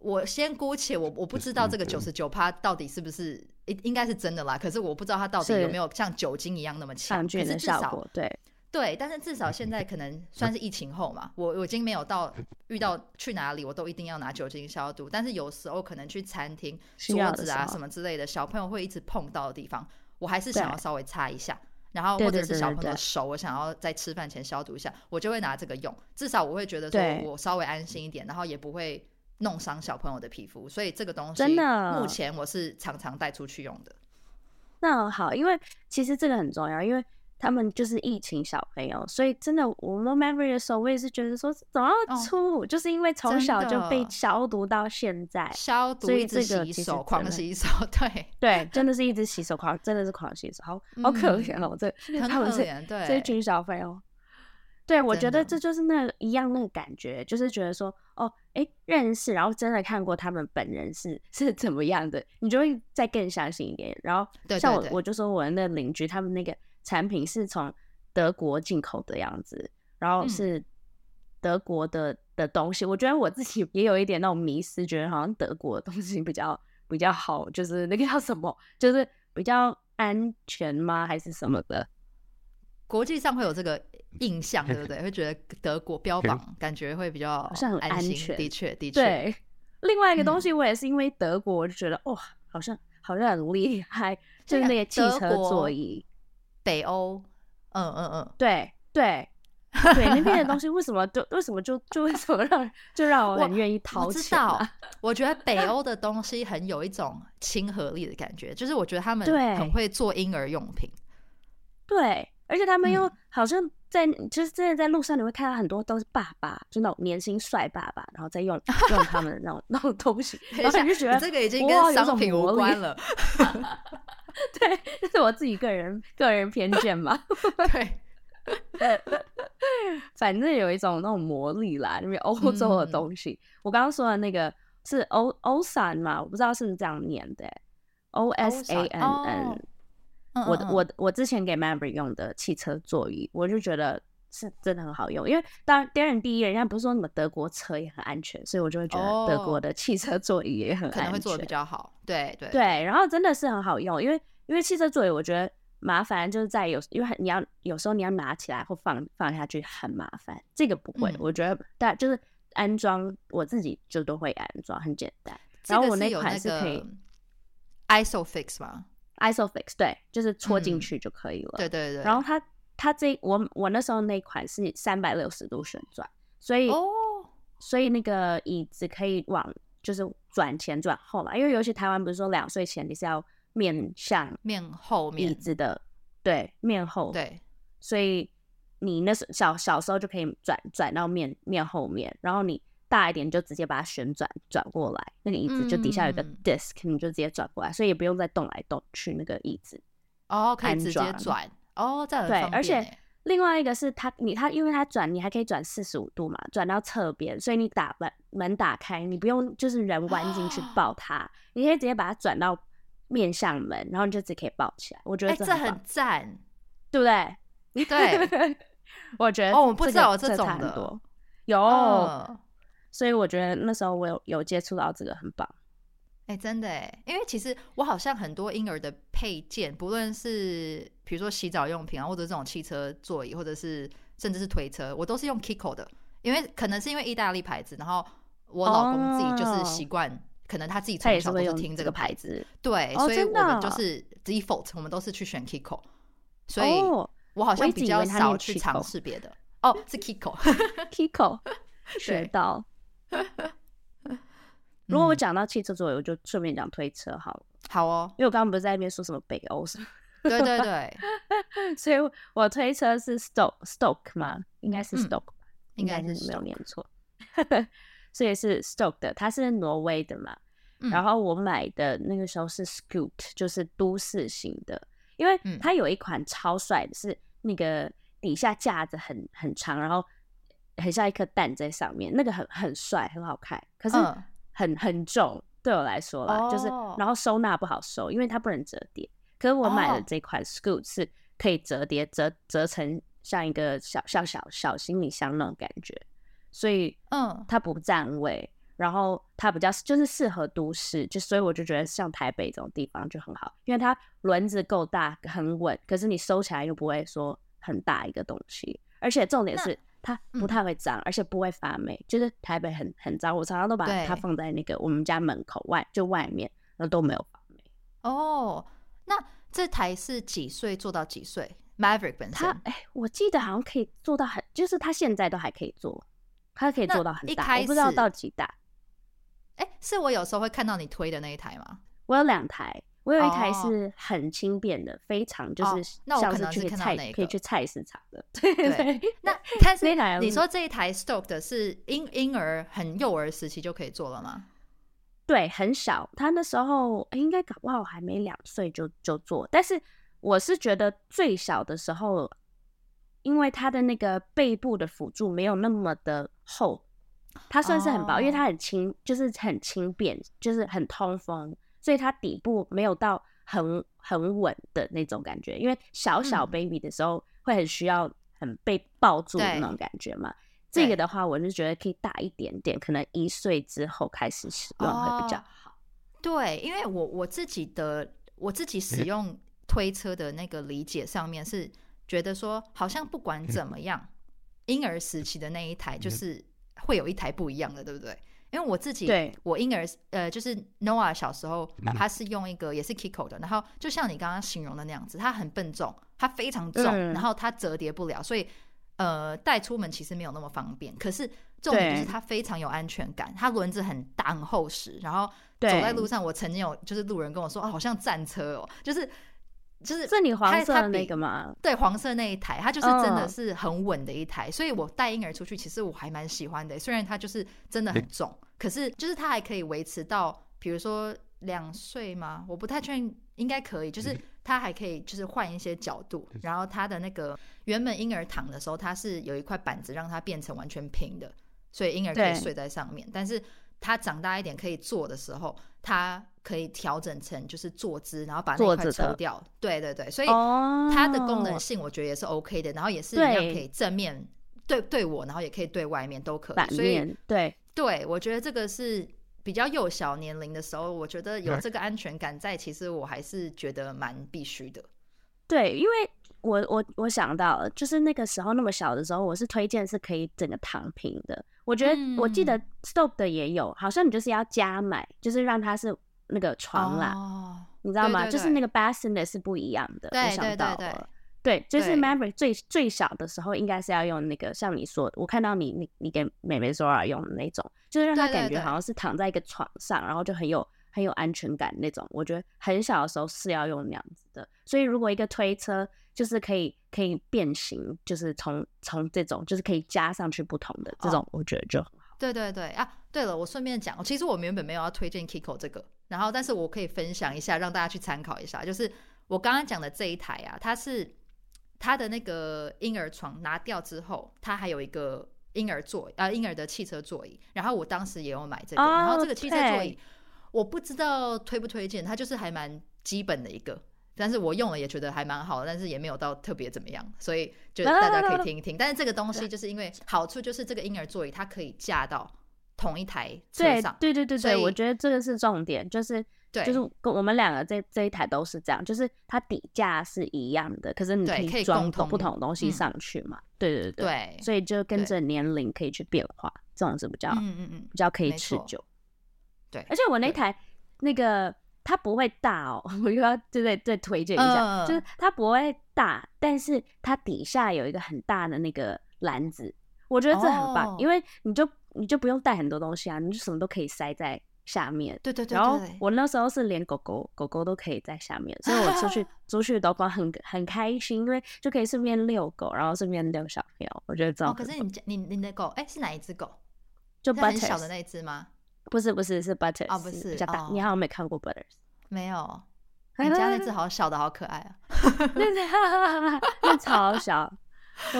S1: 我先姑且我我不知道这个九十九趴到底是不是应应该是真的啦，可是我不知道它到底有没有像酒精一样那么强，可是至少
S2: 对。
S1: 对，但是至少现在可能算是疫情后嘛，我我已经没有到遇到去哪里我都一定要拿酒精消毒，但是有时候可能去餐厅桌子啊什么之类的，小朋友会一直碰到的地方，我还是想要稍微擦一下，然后或者是小朋友的手，我想要在吃饭前消毒一下，我就会拿这个用，至少我会觉得说我稍微安心一点，然后也不会。弄伤小朋友的皮肤，所以这个东西真的目前我是常常带出去用的。
S2: 那很好，因为其实这个很重要，因为他们就是疫情小朋友，所以真的我们 memory 的时候，我也是觉得说总要出，哦、就是因为从小就被消毒到现在，
S1: 消毒一直洗手，狂洗手，对
S2: 对，真的是一直洗手狂，真的是狂洗手，好好可怜哦，这、嗯、他们是这群小朋友。对，我觉得这就是那个一样那个感觉，就是觉得说，哦，哎，认识，然后真的看过他们本人是是怎么样的，你就会再更相信一点。然后像我，
S1: 对对对，
S2: 我就说我的那邻居，他们那个产品是从德国进口的样子，然后是德国的、嗯、的东西。我觉得我自己也有一点那种迷失，觉得好像德国的东西比较比较好，就是那个叫什么，就是比较安全吗？还是什么的？
S1: 国际上会有这个。印象对不对？会觉得德国标榜感觉会比较
S2: 像很安全，
S1: 的确的确。
S2: 对，另外一个东西我也是因为德国，我就觉得哇，好像好像很厉害，就是那些汽车座椅。
S1: 北欧，嗯嗯嗯，
S2: 对对 对，那边的东西为什么就为什么就就为什么让就让我很愿意掏钱？
S1: 我觉得北欧的东西很有一种亲和力的感觉，就是我觉得他们很会做婴儿用品。
S2: 对，而且他们又好像。在就是真的在路上，你会看到很多都是爸爸，就那种年轻帅爸爸，然后再用 用他们的那种那种东西，然后你就觉得
S1: 这个已经跟商品无关了。
S2: 对，这是我自己个人个人偏见嘛。
S1: 对，
S2: 反正有一种那种魔力啦，因为欧洲的东西。嗯、我刚刚说的那个是欧欧伞嘛，我不知道是不是这样念的，O S A N N。我我我之前给 Maverick 用的汽车座椅，我就觉得是真的很好用，因为当然，第一，人家不是说什么德国车也很安全，所以我就会觉得德国的汽车座椅也很安全，可能
S1: 会做的比较好。对对。
S2: 对，然后真的是很好用，因为因为汽车座椅我觉得麻烦就是在有，因为你要有时候你要拿起来或放放下去很麻烦，这个不会，嗯、我觉得但就是安装我自己就都会安装，很简单。然后我那款是可以
S1: Isofix 吗
S2: ？Isofix 对，就是戳进去就可以了。
S1: 嗯、对对对。
S2: 然后它它这我我那时候那款是三百六十度旋转，所以、哦、所以那个椅子可以往就是转前转后嘛。因为尤其台湾不是说两岁前你是要面向
S1: 面后面椅
S2: 子的，对，面后
S1: 对。
S2: 所以你那时小小时候就可以转转到面面后面，然后你。大一点就直接把它旋转转过来，那个椅子就底下有个 disc，嗯、你就直接转过来，所以也不用再动来动去那个椅子。
S1: 哦，可以直接转。哦。
S2: 对，而且另外一个是它，你它因为它转，你还可以转四十五度嘛，转到侧边，所以你打门门打开，你不用就是人弯进去抱它，哦、你可以直接把它转到面向门，然后你就直接可以抱起来。我觉得这很、
S1: 赞，
S2: 对不对？对，我觉得、这个、
S1: 哦，我不知道有这种的，
S2: 有。哦所以我觉得那时候我有有接触到这个很棒，
S1: 哎、欸，真的哎，因为其实我好像很多婴儿的配件，不论是比如说洗澡用品啊，或者这种汽车座椅，或者是甚至是推车，我都是用 Kiko 的，因为可能是因为意大利牌子，然后我老公自己就是习惯，哦、可能他自己从小都是听这个牌子，对，哦、所以我们就是 default，我们都是去选 Kiko，所以我好像比较少去尝试别的，哦，是
S2: Kiko，Kiko 学到。如果我讲到汽车座椅，我就顺便讲推车好了。
S1: 好哦，
S2: 因为我刚刚不是在那边说什么北欧是吗？
S1: 对对对，
S2: 所以我推车是 Stoke Stoke 吗？应该是 Stoke 吧，
S1: 应该是
S2: 没有念错。所以是 Stoke 的，它是挪威的嘛。然后我买的那个时候是 Scoot，就是都市型的，因为它有一款超帅的，是那个底下架子很很长，然后。很像一颗蛋在上面，那个很很帅，很好看，可是很、嗯、很重，对我来说啦，哦、就是然后收纳不好收，因为它不能折叠。可是我买的这款 Scoot 是可以折叠，折折成像一个小小小小行李箱那种感觉，所以嗯，它不占位，然后它比较就是适合都市，就所以我就觉得像台北这种地方就很好，因为它轮子够大，很稳，可是你收起来又不会说很大一个东西，而且重点是。它不太会脏，嗯、而且不会发霉。就是台北很很脏，我常常都把它放在那个我们家门口外，就外面，那都没有发霉。
S1: 哦，那这台是几岁做到几岁？Maverick 本身，
S2: 它哎、欸，我记得好像可以做到很，就是它现在都还可以做，它可以做到很大，我不知道到几大。
S1: 哎、欸，是我有时候会看到你推的那一台吗？
S2: 我有两台。我有一台是很轻便的，非常就是像是去菜可以去菜市场的。对对，
S1: 那 但是你说这一台 Stoke 的是婴婴儿很幼儿时期就可以做了吗？
S2: 对，很小，他那时候应该搞不好还没两岁就就做。但是我是觉得最小的时候，因为他的那个背部的辅助没有那么的厚，它算是很薄，oh. 因为它很轻，就是很轻便，就是很通风，所以它底部没有到很很稳的那种感觉。因为小小 baby 的时候会很需要很被抱住的那种感觉嘛。这个的话，我就觉得可以大一点点，可能一岁之后开始使用会比较好。
S1: Oh. 对，因为我我自己的我自己使用推车的那个理解上面是。觉得说好像不管怎么样，婴儿时期的那一台就是会有一台不一样的，对不对？因为我自己，对。我婴儿呃，就是 Noah 小时候，他是用一个也是 Kiko 的，然后就像你刚刚形容的那样子，它很笨重，它非常重，然后它折叠不了，所以呃带出门其实没有那么方便。可是重点就是它非常有安全感，它轮子很大很厚实，然后走在路上，我曾经有就是路人跟我说啊，好像战车哦，就是。就是
S2: 是你黄色的那个吗？
S1: 对，黄色那一台，它就是真的是很稳的一台，oh. 所以我带婴儿出去，其实我还蛮喜欢的。虽然它就是真的很重，可是就是它还可以维持到，比如说两岁吗？我不太确定，应该可以。就是它还可以就是换一些角度，然后它的那个原本婴儿躺的时候，它是有一块板子让它变成完全平的，所以婴儿可以睡在上面。但是它长大一点可以坐的时候，他可以调整成就是坐姿，然后把那块抽掉。对对对，所以它的功能性我觉得也是 OK 的，然后也是一样可以正面对对我，然后也可以对外面都可以。所以对对，我觉得这个是比较幼小年龄的时候，我觉得有这个安全感在，其实我还是觉得蛮必须的。
S2: 对，因为我我我想到了，就是那个时候那么小的时候，我是推荐是可以整个躺平的。我觉得、嗯、我记得 Stop 的也有，好像你就是要加买，就是让它是那个床啦，哦、你知道吗？就是那个 bassinet 是不一样的。对，我想到了，对，就是 Maverick 最最小的时候应该是要用那个，像你说，我看到你你你给美美 Zora 用的那种，就是让她感觉好像是躺在一个床上，然后就很有很有安全感那种。我觉得很小的时候是要用那样子的，所以如果一个推车就是可以。可以变形，就是从从这种，就是可以加上去不同的这种，我觉得就很好。
S1: 对对对啊，对了，我顺便讲，其实我原本没有要推荐 Kiko 这个，然后但是我可以分享一下，让大家去参考一下。就是我刚刚讲的这一台啊，它是它的那个婴儿床拿掉之后，它还有一个婴儿座啊，婴儿的汽车座椅。然后我当时也有买这个，然后这个汽车座椅我不知道推不推荐，它就是还蛮基本的一个。但是我用了也觉得还蛮好，但是也没有到特别怎么样，所以就大家可以听一听。但是这个东西就是因为好处就是这个婴儿座椅它可以架到同一台车上，
S2: 对对对对对，我觉得这个是重点，就是对，就是跟我们两个这这一台都是这样，就是它底架是一样的，可是你可以装同不同东西上去嘛，对对对对，所以就跟着年龄可以去变化，这种是比较嗯嗯嗯比较可以持久，对，而且我那台那个。它不会大哦，我又要对对对推荐一下，uh, 就是它不会大，但是它底下有一个很大的那个篮子，我觉得这很棒，oh. 因为你就你就不用带很多东西啊，你就什么都可以塞在下面。对对对，对。然后我那时候是连狗狗狗狗都可以在下面，所以我出去出去都很很开心，因为就可以顺便遛狗，然后顺便遛小朋友。我觉得这样。哦，可是你你你的狗哎是哪一只狗？就很小的那一只吗？不是不是是 Butters 哦，不是比较大，哦、你好像没看过 Butters 没
S1: 有，你家那只好小的好可爱啊，
S2: 那超小，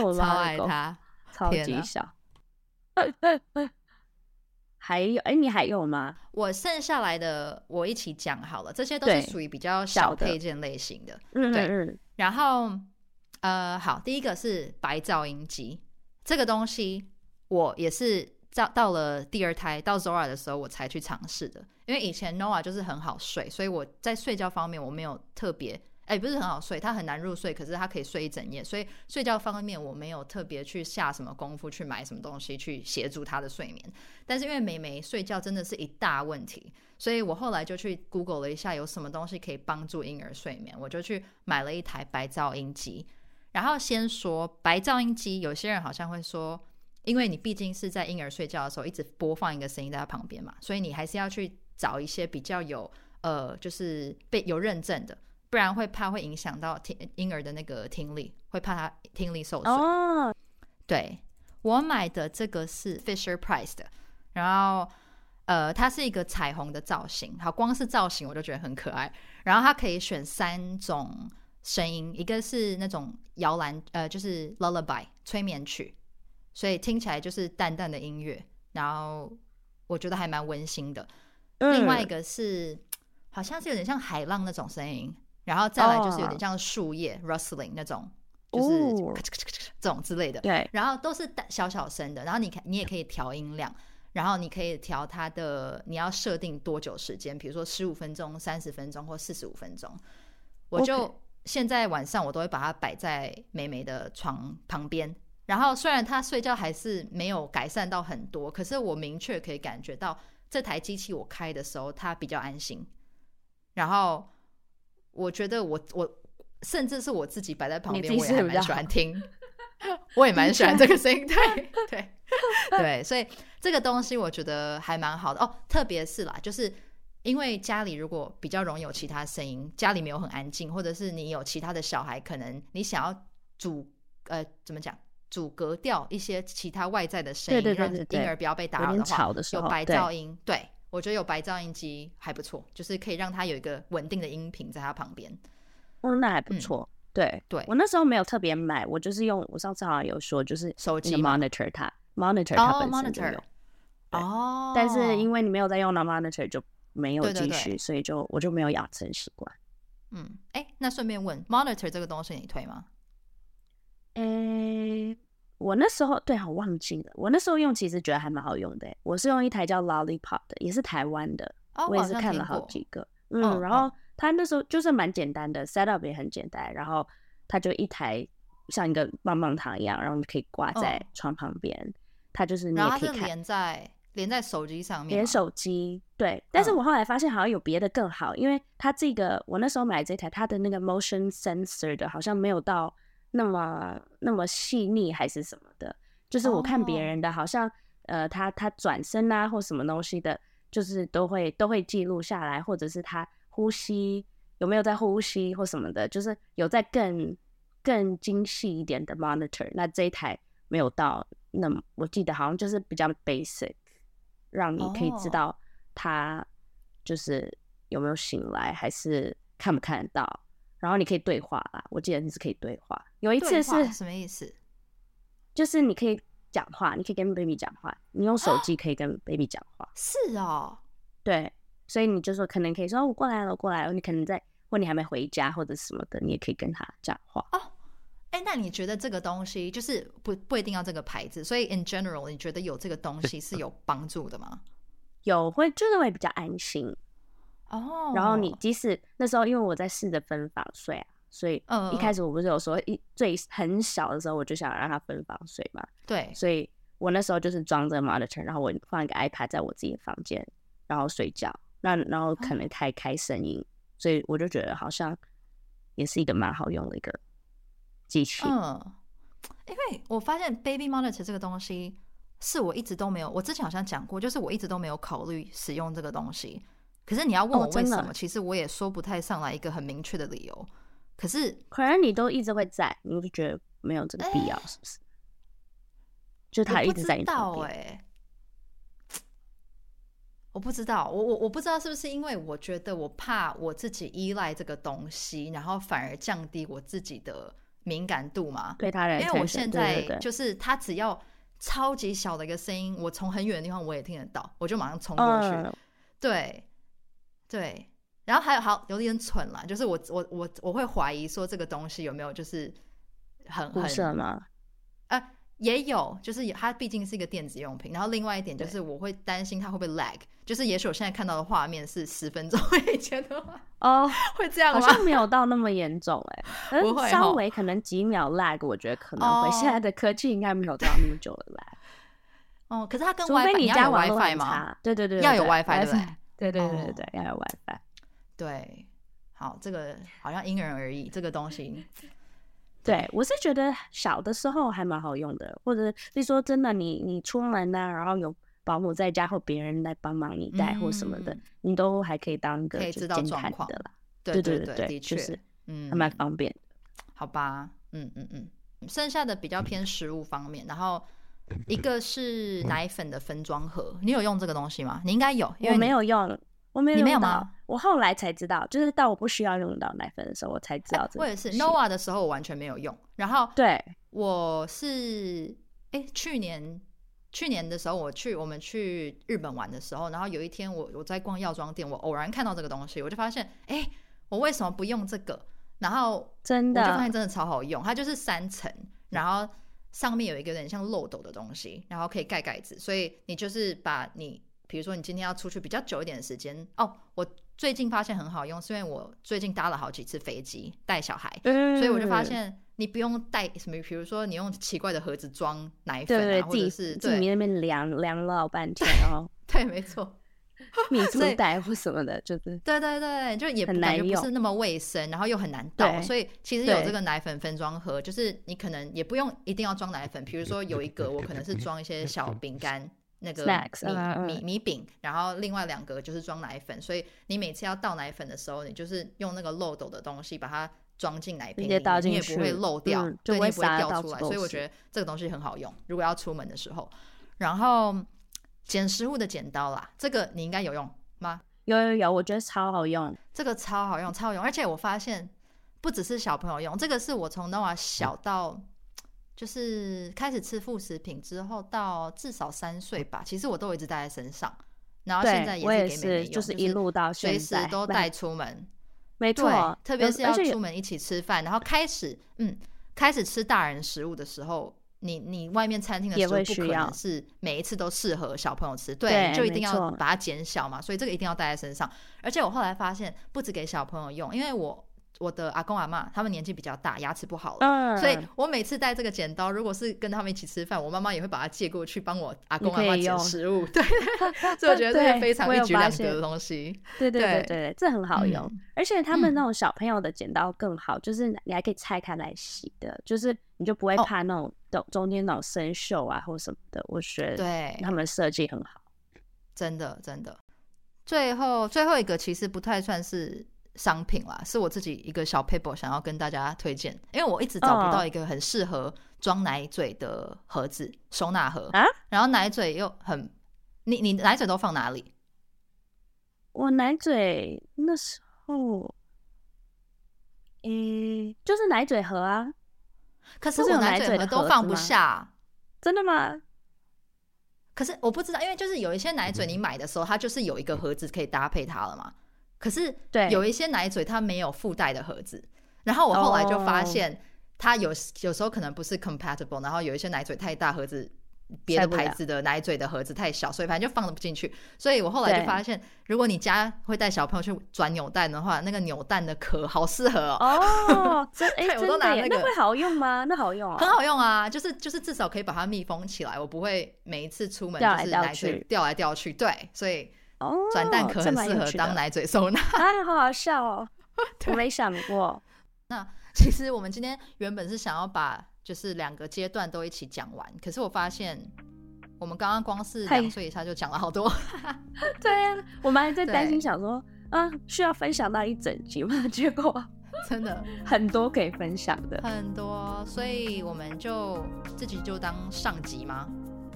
S2: 我
S1: 超爱它，
S2: 超级小。还有哎，你还有吗？
S1: 我剩下来的我一起讲好了，这些都是属于比较小配件类型的。嗯对嗯。然后呃，好，第一个是白噪音机，这个东西我也是。到到了第二胎到 Zora 的时候，我才去尝试的。因为以前 Noah 就是很好睡，所以我在睡觉方面我没有特别，哎、不是很好睡，他很难入睡，可是他可以睡一整夜，所以睡觉方面我没有特别去下什么功夫去买什么东西去协助他的睡眠。但是因为妹妹睡觉真的是一大问题，所以我后来就去 Google 了一下有什么东西可以帮助婴儿睡眠，我就去买了一台白噪音机。然后先说白噪音机，有些人好像会说。因为你毕竟是在婴儿睡觉的时候一直播放一个声音在他旁边嘛，所以你还是要去找一些比较有呃，就是被有认证的，不然会怕会影响到听婴儿的那个听力，会怕他听力受损。哦，对，我买的这个是 Fisher Price 的，然后呃，它是一个彩虹的造型，好，光是造型我就觉得很可爱。然后它可以选三种声音，一个是那种摇篮，呃，就是 lullaby 催眠曲，所以听起来就是淡淡的音乐，然后我觉得还蛮温馨的。嗯、另外一个是好像是有点像海浪那种声音，然后再来就是有点像树叶、oh. rustling 那种，就是这种之类的。对，然后都是小小声的，然后你看你也可以调音量。然后你可以调它的，你要设定多久时间，比如说十五分钟、三十分钟或四十五分钟。我就现在晚上我都会把它摆在美美的床旁边。然后虽然他睡觉还是没有改善到很多，可是我明确可以感觉到这台机器我开的时候它比较安心。然后我觉得我我甚至是我自己摆在旁边，我也还蛮喜欢听。我也蛮喜欢这个声音，对对对，所以这个东西我觉得还蛮好的哦。特别是啦，就是因为家里如果比较容易有其他声音，家里没有很安静，或者是你有其他的小孩，可能你想要主呃怎么讲阻隔掉一些其他外在的声音，让婴儿不要被打扰的话，有白噪音，对，对我觉得有白噪音机还不错，就是可以让他有一个稳定的音频在他旁边。
S2: 哦，那还不错。嗯。对。对，我那时候没有特别买，我就是用我上次好像有说，就是手机 monitor 它 monitor 它本身就有哦，但是因为你没有在用那 monitor 就没有继续，所以就我就没有养成习惯。
S1: 嗯，哎，那顺便问，monitor 这个东西你推吗？
S2: 哎，我那时候对，我忘记了，我那时候用其实觉得还蛮好用的。我是用一台叫 Lollipop 的，也是台湾的，我也是看了好几个，嗯，然后。它那时候就是蛮简单的，setup 也很简单，然后它就一台像一个棒棒糖一样，然后你可以挂在床旁边。嗯、它就是你也可以看，
S1: 连在连在手机上面，
S2: 连手机对。但是我后来发现好像有别的更好，嗯、因为它这个我那时候买这台，它的那个 motion sensor 的好像没有到那么那么细腻还是什么的。就是我看别人的，好像、哦、呃，他他转身啊或什么东西的，就是都会都会记录下来，或者是他。呼吸有没有在呼吸或什么的，就是有在更更精细一点的 monitor。那这一台没有到，那么我记得好像就是比较 basic，让你可以知道他就是有没有醒来，还是看不看得到。然后你可以对话啦，我记得你是可以对话。有一次是
S1: 什么意思？
S2: 就是你可以讲话，你可以跟 baby 讲话，你用手机可以跟 baby 讲话。
S1: 是哦，
S2: 对。所以你就说可能可以说我过来了，我过来了。你可能在或你还没回家或者什么的，你也可以跟他讲话
S1: 哦。哎、欸，那你觉得这个东西就是不不一定要这个牌子？所以 in general，你觉得有这个东西是有帮助的吗？
S2: 有，会就是会比较安心哦。然后你即使那时候因为我在试着分房睡啊，所以一开始我不是有说一最很小的时候我就想让他分房睡嘛。对，所以我那时候就是装着 monitor，然后我放一个 iPad 在我自己的房间，然后睡觉。那然后可能太开声音，哦、所以我就觉得好像也是一个蛮好用的一个机器。嗯，
S1: 因为我发现 Baby Monitor 这个东西是我一直都没有，我之前好像讲过，就是我一直都没有考虑使用这个东西。可是你要问我为什么，哦、其实我也说不太上来一个很明确的理由。可是
S2: 可能你都一直会在，你就觉得没有这个必要，是不是？欸、就他一直在你身边。
S1: 我不知道，我我我不知道是不是因为我觉得我怕我自己依赖这个东西，然后反而降低我自己的敏感度嘛？
S2: 对他人，
S1: 因为我现在就是他只要超级小的一个声音，我从很远的地方我也听得到，我就马上冲过去。嗯、对对，然后还有好有点蠢啦，就是我我我我会怀疑说这个东西有没有就是很很
S2: 什么
S1: 呃？也有，就是它毕竟是一个电子用品。然后另外一点就是，我会担心它会不会 lag。就是也许我现在看到的画面是十分钟以前的话，哦，会这样吗？
S2: 好 像没有到那么严重哎，不会，稍微可能几秒 lag，我觉得可能会。现在的科技应该没有到那么久的 lag。
S1: 哦，可是它跟 WiFi，你家 WiFi 吗？
S2: 对对对，
S1: 要有 WiFi 对不对？
S2: 对对对对，要有 WiFi。
S1: 对，好，这个好像因人而异，这个东西。
S2: 对，我是觉得小的时候还蛮好用的，或者是说真的你，你你出门呢、啊，然后有保姆在家或别人来帮忙你带或什么的，嗯、你都还可以当一个监看的啦。对对对对，就是嗯，还蛮方便的。
S1: 好吧，嗯嗯嗯，剩下的比较偏食物方面，然后一个是奶粉的分装盒，你有用这个东西吗？你应该有，因为
S2: 我没有用。我没有，
S1: 你没有吗？
S2: 我后来才知道，就是到我不需要用到奶粉的时候，我才知道这个。
S1: 我也是，Noah 的时候我完全没有用。然后，
S2: 对，
S1: 我是哎，去年去年的时候，我去我们去日本玩的时候，然后有一天我我在逛药妆店，我偶然看到这个东西，我就发现，哎，我为什么不用这个？然后
S2: 真的，
S1: 我就发现真的超好用，它就是三层，然后上面有一个有点像漏斗的东西，然后可以盖盖子，所以你就是把你，比如说你今天要出去比较久一点的时间，哦，我。最近发现很好用，是因为我最近搭了好几次飞机带小孩，
S2: 嗯，
S1: 所以我就发现你不用带什么，比如说你用奇怪的盒子装奶粉，啊，
S2: 对对，
S1: 或者是
S2: 自己那边量量老半天，哦
S1: 对，没错，
S2: 米珠袋或什么的，就是
S1: 对对对，就也感觉不是那么卫生，然后又很难倒，所以其实有这个奶粉分装盒，就是你可能也不用一定要装奶粉，比如说有一个我可能是装一些小饼干。那个米米米饼，然后另外两个就是装奶粉，所以你每次要倒奶粉的时候，你就是用那个漏斗的东西把它装进奶瓶里面，你也不会漏掉，
S2: 嗯、
S1: 对，
S2: 就会
S1: 你不会掉出来。所以我觉得这个东西很好用，如果要出门的时候。然后剪食物的剪刀啦，这个你应该有用吗？
S2: 有有有，我觉得超好用，
S1: 这个超好用，超好用，而且我发现不只是小朋友用，这个是我从那会小到。嗯就是开始吃副食品之后，到至少三岁吧，其实我都一直带在身上。然后现在也是给妹妹用，
S2: 也是就是一路到
S1: 随时都带出门。
S2: 没错，
S1: 特别是要出门一起吃饭，然后开始嗯，开始吃大人食物的时候，你你外面餐厅的食物不可能是每一次都适合小朋友吃，对，对，就一定要把它减小嘛，所以这个一定要带在身上。而且我后来发现，不止给小朋友用，因为我。我的阿公阿妈他们年纪比较大，牙齿不好了，嗯，所以我每次带这个剪刀，如果是跟他们一起吃饭，我妈妈也会把它借过去帮我阿公阿妈剪食物，对，所以我觉得这是非常一举两得的东西，
S2: 对对对对对，这很好用，嗯，而且他们那种小朋友的剪刀更好，嗯，就是你还可以拆开来洗的，就是你就不会怕那种中中间脑生锈啊或什么的，我觉得对他们设计很好，
S1: 真的真的。最后最后一个其实不太算是。商品啦，是我自己一个小 paper 想要跟大家推荐，因为我一直找不到一个很适合装奶嘴的盒子、oh. 收纳盒啊。然后奶嘴又很，你你奶嘴都放哪里？
S2: 我奶嘴那时候，诶、欸，就是奶嘴盒啊。
S1: 可是我奶嘴盒都放不下，
S2: 真的吗？
S1: 可是我不知道，因为就是有一些奶嘴，你买的时候它就是有一个盒子可以搭配它了嘛。可是，对，有一些奶嘴它没有附带的盒子，然后我后来就发现，它有有时候可能不是 compatible，然后有一些奶嘴太大盒子，别的牌子的奶嘴的盒子太小，所以反正就放不进去。所以我后来就发现，如果你家会带小朋友去转扭蛋的话，那个扭蛋的壳好适合哦。
S2: 哦，真 哎、欸，我都拿那个，那会好用吗？那好用啊，
S1: 很好用啊，就是就是至少可以把它密封起来，我不会每一次出门就是奶嘴掉来掉去。对，所以。哦，转蛋壳很适合当奶嘴收纳
S2: 啊，好好笑哦！我没想过。
S1: 那其实我们今天原本是想要把就是两个阶段都一起讲完，可是我发现我们刚刚光是两岁以下就讲了好多。
S2: 对呀、啊，我们还在担心想说啊，需要分享到一整集吗？结果
S1: 真的
S2: 很多可以分享的，
S1: 很多，所以我们就自己就当上集吗？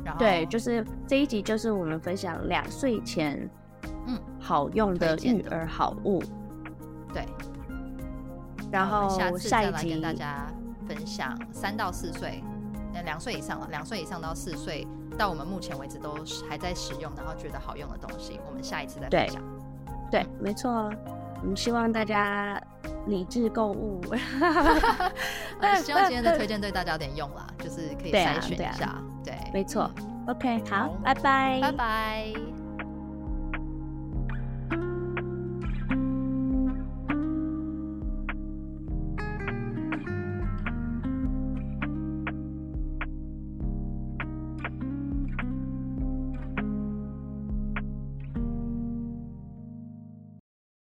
S2: 然后对，就是这一集，就是我们分享两岁前，嗯，好用的育儿好物。
S1: 对，
S2: 然后
S1: 下次再来跟大家分享三到四岁，呃，两岁以上了，两岁以上到四岁，到我们目前为止都还在使用，然后觉得好用的东西，我们下一次再分享。
S2: 对，对，没错，我们希望大家理智购物。
S1: 希望今天的推荐对大家有点用啦，就是可以筛选一下。对，
S2: 没错。OK，好，拜拜，
S1: 拜拜。